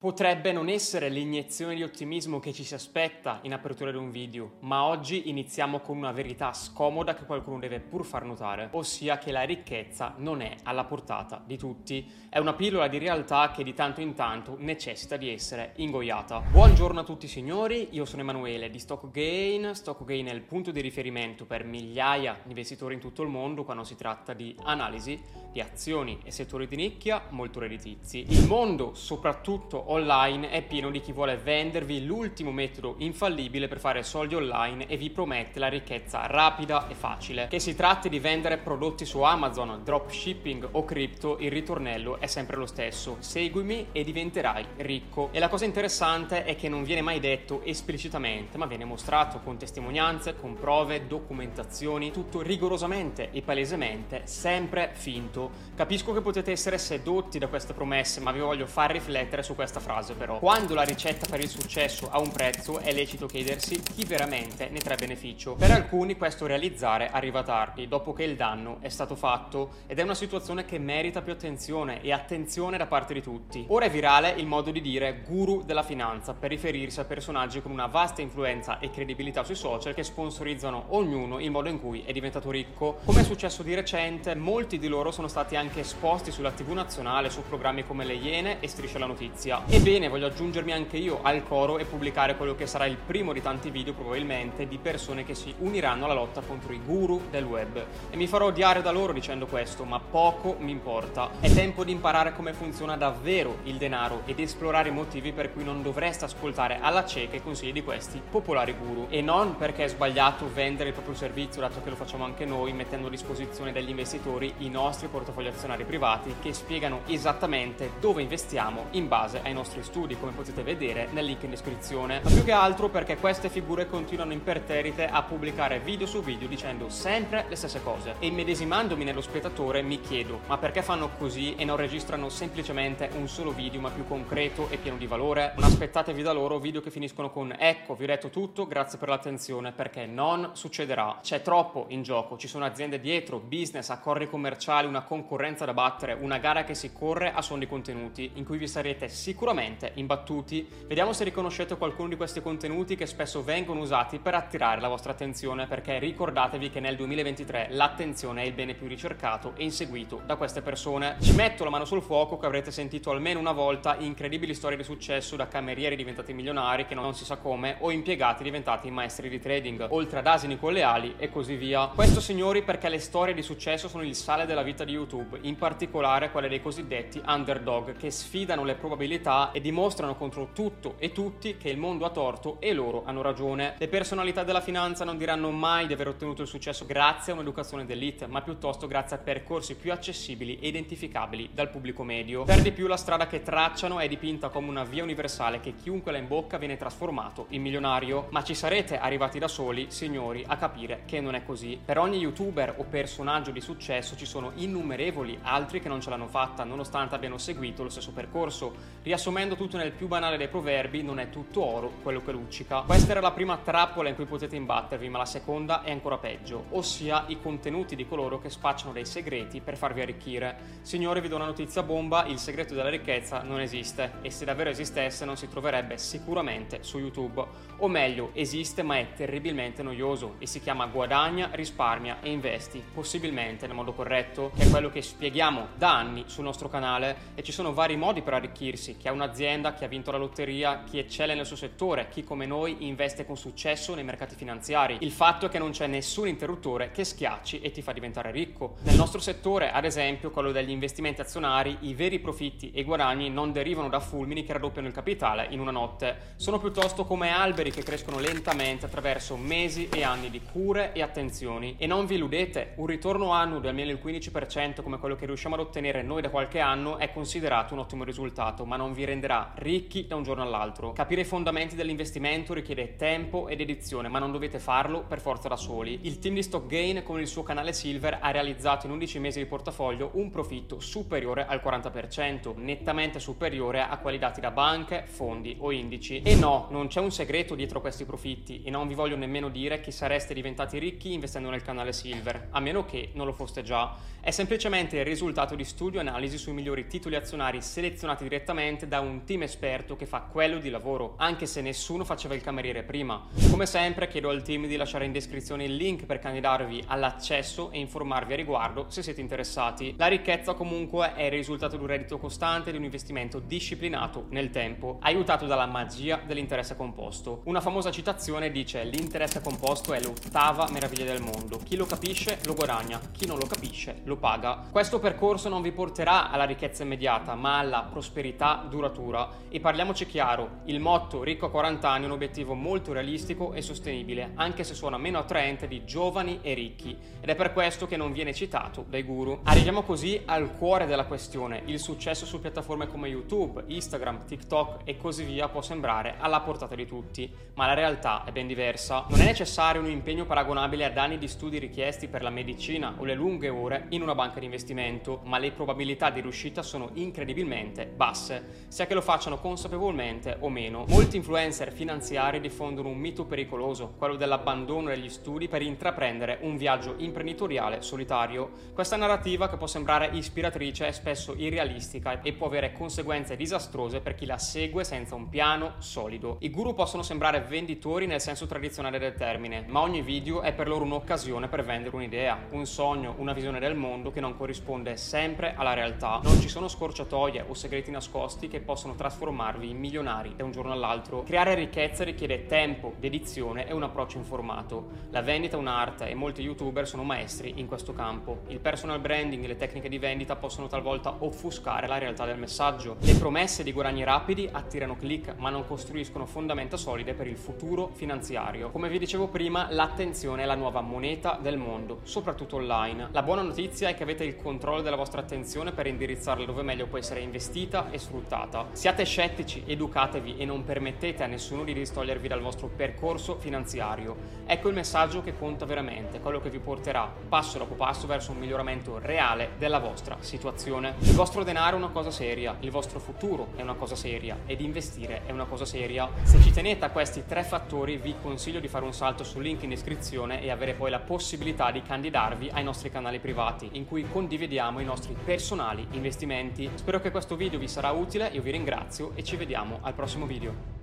Potrebbe non essere l'iniezione di ottimismo che ci si aspetta in apertura di un video, ma oggi iniziamo con una verità scomoda che qualcuno deve pur far notare, ossia che la ricchezza non è alla portata di tutti. È una pillola di realtà che di tanto in tanto necessita di essere ingoiata. Buongiorno a tutti signori, io sono Emanuele di Stock Gain. Stock Gain è il punto di riferimento per migliaia di investitori in tutto il mondo quando si tratta di analisi di azioni e settori di nicchia molto redditizi. Il mondo, soprattutto online è pieno di chi vuole vendervi l'ultimo metodo infallibile per fare soldi online e vi promette la ricchezza rapida e facile. Che si tratti di vendere prodotti su Amazon, dropshipping o crypto, il ritornello è sempre lo stesso. Seguimi e diventerai ricco. E la cosa interessante è che non viene mai detto esplicitamente, ma viene mostrato con testimonianze, con prove, documentazioni, tutto rigorosamente e palesemente sempre finto. Capisco che potete essere sedotti da queste promesse, ma vi voglio far riflettere su questa questa frase però. Quando la ricetta per il successo ha un prezzo è lecito chiedersi chi veramente ne trae beneficio. Per alcuni questo realizzare arriva tardi, dopo che il danno è stato fatto ed è una situazione che merita più attenzione e attenzione da parte di tutti. Ora è virale il modo di dire guru della finanza per riferirsi a personaggi con una vasta influenza e credibilità sui social che sponsorizzano ognuno il modo in cui è diventato ricco. Come è successo di recente, molti di loro sono stati anche esposti sulla TV nazionale su programmi come Le Iene e Striscia la Notizia. Ebbene, voglio aggiungermi anche io al coro e pubblicare quello che sarà il primo di tanti video probabilmente di persone che si uniranno alla lotta contro i guru del web. E mi farò odiare da loro dicendo questo, ma poco mi importa. È tempo di imparare come funziona davvero il denaro ed esplorare i motivi per cui non dovreste ascoltare alla cieca i consigli di questi popolari guru. E non perché è sbagliato vendere il proprio servizio, dato che lo facciamo anche noi, mettendo a disposizione degli investitori i nostri portafogli azionari privati che spiegano esattamente dove investiamo in base ai nostri studi, come potete vedere nel link in descrizione. Ma più che altro perché queste figure continuano imperterrite a pubblicare video su video dicendo sempre le stesse cose. E immedesimandomi nello spettatore mi chiedo, ma perché fanno così e non registrano semplicemente un solo video ma più concreto e pieno di valore? Non aspettatevi da loro video che finiscono con ecco, vi ho detto tutto, grazie per l'attenzione, perché non succederà. C'è troppo in gioco, ci sono aziende dietro, business, accordi commerciali, una concorrenza da battere, una gara che si corre a suon di contenuti, in cui vi sarete sicuramente sicuramente imbattuti. Vediamo se riconoscete qualcuno di questi contenuti che spesso vengono usati per attirare la vostra attenzione, perché ricordatevi che nel 2023 l'attenzione è il bene più ricercato e inseguito da queste persone. Ci metto la mano sul fuoco che avrete sentito almeno una volta incredibili storie di successo da camerieri diventati milionari che non si sa come o impiegati diventati maestri di trading, oltre ad asini con le ali e così via. Questo signori perché le storie di successo sono il sale della vita di YouTube, in particolare quelle dei cosiddetti underdog che sfidano le probabilità e dimostrano contro tutto e tutti che il mondo ha torto e loro hanno ragione. Le personalità della finanza non diranno mai di aver ottenuto il successo grazie a un'educazione d'elite, ma piuttosto grazie a percorsi più accessibili e identificabili dal pubblico medio. Per di più la strada che tracciano è dipinta come una via universale che chiunque la imbocca viene trasformato in milionario, ma ci sarete arrivati da soli, signori, a capire che non è così. Per ogni youtuber o personaggio di successo ci sono innumerevoli altri che non ce l'hanno fatta nonostante abbiano seguito lo stesso percorso. Riassumendo riassumendo tutto nel più banale dei proverbi, non è tutto oro quello che luccica. Questa era la prima trappola in cui potete imbattervi, ma la seconda è ancora peggio, ossia i contenuti di coloro che spacciano dei segreti per farvi arricchire. Signore, vi do una notizia bomba, il segreto della ricchezza non esiste e se davvero esistesse non si troverebbe sicuramente su YouTube. O meglio, esiste ma è terribilmente noioso e si chiama guadagna, risparmia e investi, possibilmente nel modo corretto, che è quello che spieghiamo da anni sul nostro canale e ci sono vari modi per arricchirsi, che ha un'azienda, chi ha vinto la lotteria, chi eccelle nel suo settore, chi come noi investe con successo nei mercati finanziari. Il fatto è che non c'è nessun interruttore che schiacci e ti fa diventare ricco. Nel nostro settore, ad esempio, quello degli investimenti azionari, i veri profitti e guadagni non derivano da fulmini che raddoppiano il capitale in una notte, sono piuttosto come alberi che crescono lentamente attraverso mesi e anni di cure e attenzioni. E non vi illudete, un ritorno annuo di almeno il 15% come quello che riusciamo ad ottenere noi da qualche anno è considerato un ottimo risultato, ma non vi renderà ricchi da un giorno all'altro. Capire i fondamenti dell'investimento richiede tempo ed edizione, ma non dovete farlo per forza da soli. Il team di Stock Gain con il suo canale Silver ha realizzato in 11 mesi di portafoglio un profitto superiore al 40%, nettamente superiore a quelli dati da banche, fondi o indici. E no, non c'è un segreto dietro questi profitti e non vi voglio nemmeno dire che sareste diventati ricchi investendo nel canale Silver, a meno che non lo foste già. È semplicemente il risultato di studio e analisi sui migliori titoli azionari selezionati direttamente da un team esperto che fa quello di lavoro, anche se nessuno faceva il cameriere prima. Come sempre chiedo al team di lasciare in descrizione il link per candidarvi all'accesso e informarvi a riguardo se siete interessati. La ricchezza comunque è il risultato di un reddito costante e di un investimento disciplinato nel tempo, aiutato dalla magia dell'interesse composto. Una famosa citazione dice l'interesse composto è l'ottava meraviglia del mondo. Chi lo capisce lo guadagna, chi non lo capisce lo paga. Questo percorso non vi porterà alla ricchezza immediata, ma alla prosperità duratura. E parliamoci chiaro, il motto ricco a 40 anni è un obiettivo molto realistico e sostenibile, anche se suona meno attraente di giovani e ricchi. Ed è per questo che non viene citato dai guru. Arriviamo così al cuore della questione. Il successo su piattaforme come YouTube, Instagram, TikTok e così via può sembrare alla portata di tutti, ma la realtà è ben diversa. Non è necessario un impegno paragonabile ad anni di studi richiesti per la medicina o le lunghe ore in una banca di investimento, ma le probabilità di riuscita sono incredibilmente basse, sia che lo facciano consapevolmente o meno. Molti influencer finanziari diffondono un mito pericoloso, quello dell'abbandono degli studi per intraprendere un viaggio imprenditoriale solitario. Questa narrativa che può sembrare ispiratrice è spesso irrealistica e può avere conseguenze disastrose per chi la segue senza un piano solido. I guru possono sembrare venditori nel senso tradizionale del termine, ma ogni video è per loro un'occasione per vendere un'idea, un sogno, una visione del mondo che non corrisponde sempre alla realtà. Non ci sono scorciatoie o segreti nascosti che possono trasformarvi in milionari da un giorno all'altro. Creare ricchezza richiede tempo, dedizione e un approccio informato. La vendita è un'arte e molti youtuber sono maestri in questo campo. Il personal branding e le tecniche di vendita possono talvolta offuscare la realtà del messaggio. Le promesse di guadagni rapidi attirano click ma non costruiscono fondamenta solide per il futuro finanziario. Come vi dicevo prima, l'attenzione è la nuova moneta del mondo, soprattutto online. La buona notizia è che avete il controllo della vostra attenzione per indirizzarla dove meglio può essere investita e sfruttata. Siate scettici, educatevi e non permettete a nessuno di distogliervi dal vostro percorso finanziario. Ecco il messaggio che conta veramente, quello che vi porterà passo dopo passo verso un miglioramento reale della vostra situazione. Il vostro denaro è una cosa seria, il vostro futuro è una cosa seria ed investire è una cosa seria. Se ci tenete a questi tre fattori vi consiglio di fare un salto sul link in descrizione e avere poi la possibilità di candidarvi ai nostri canali privati in cui condividiamo i nostri personali investimenti. Spero che questo video vi sarà utile, io vi ringrazio e ci vediamo al prossimo video.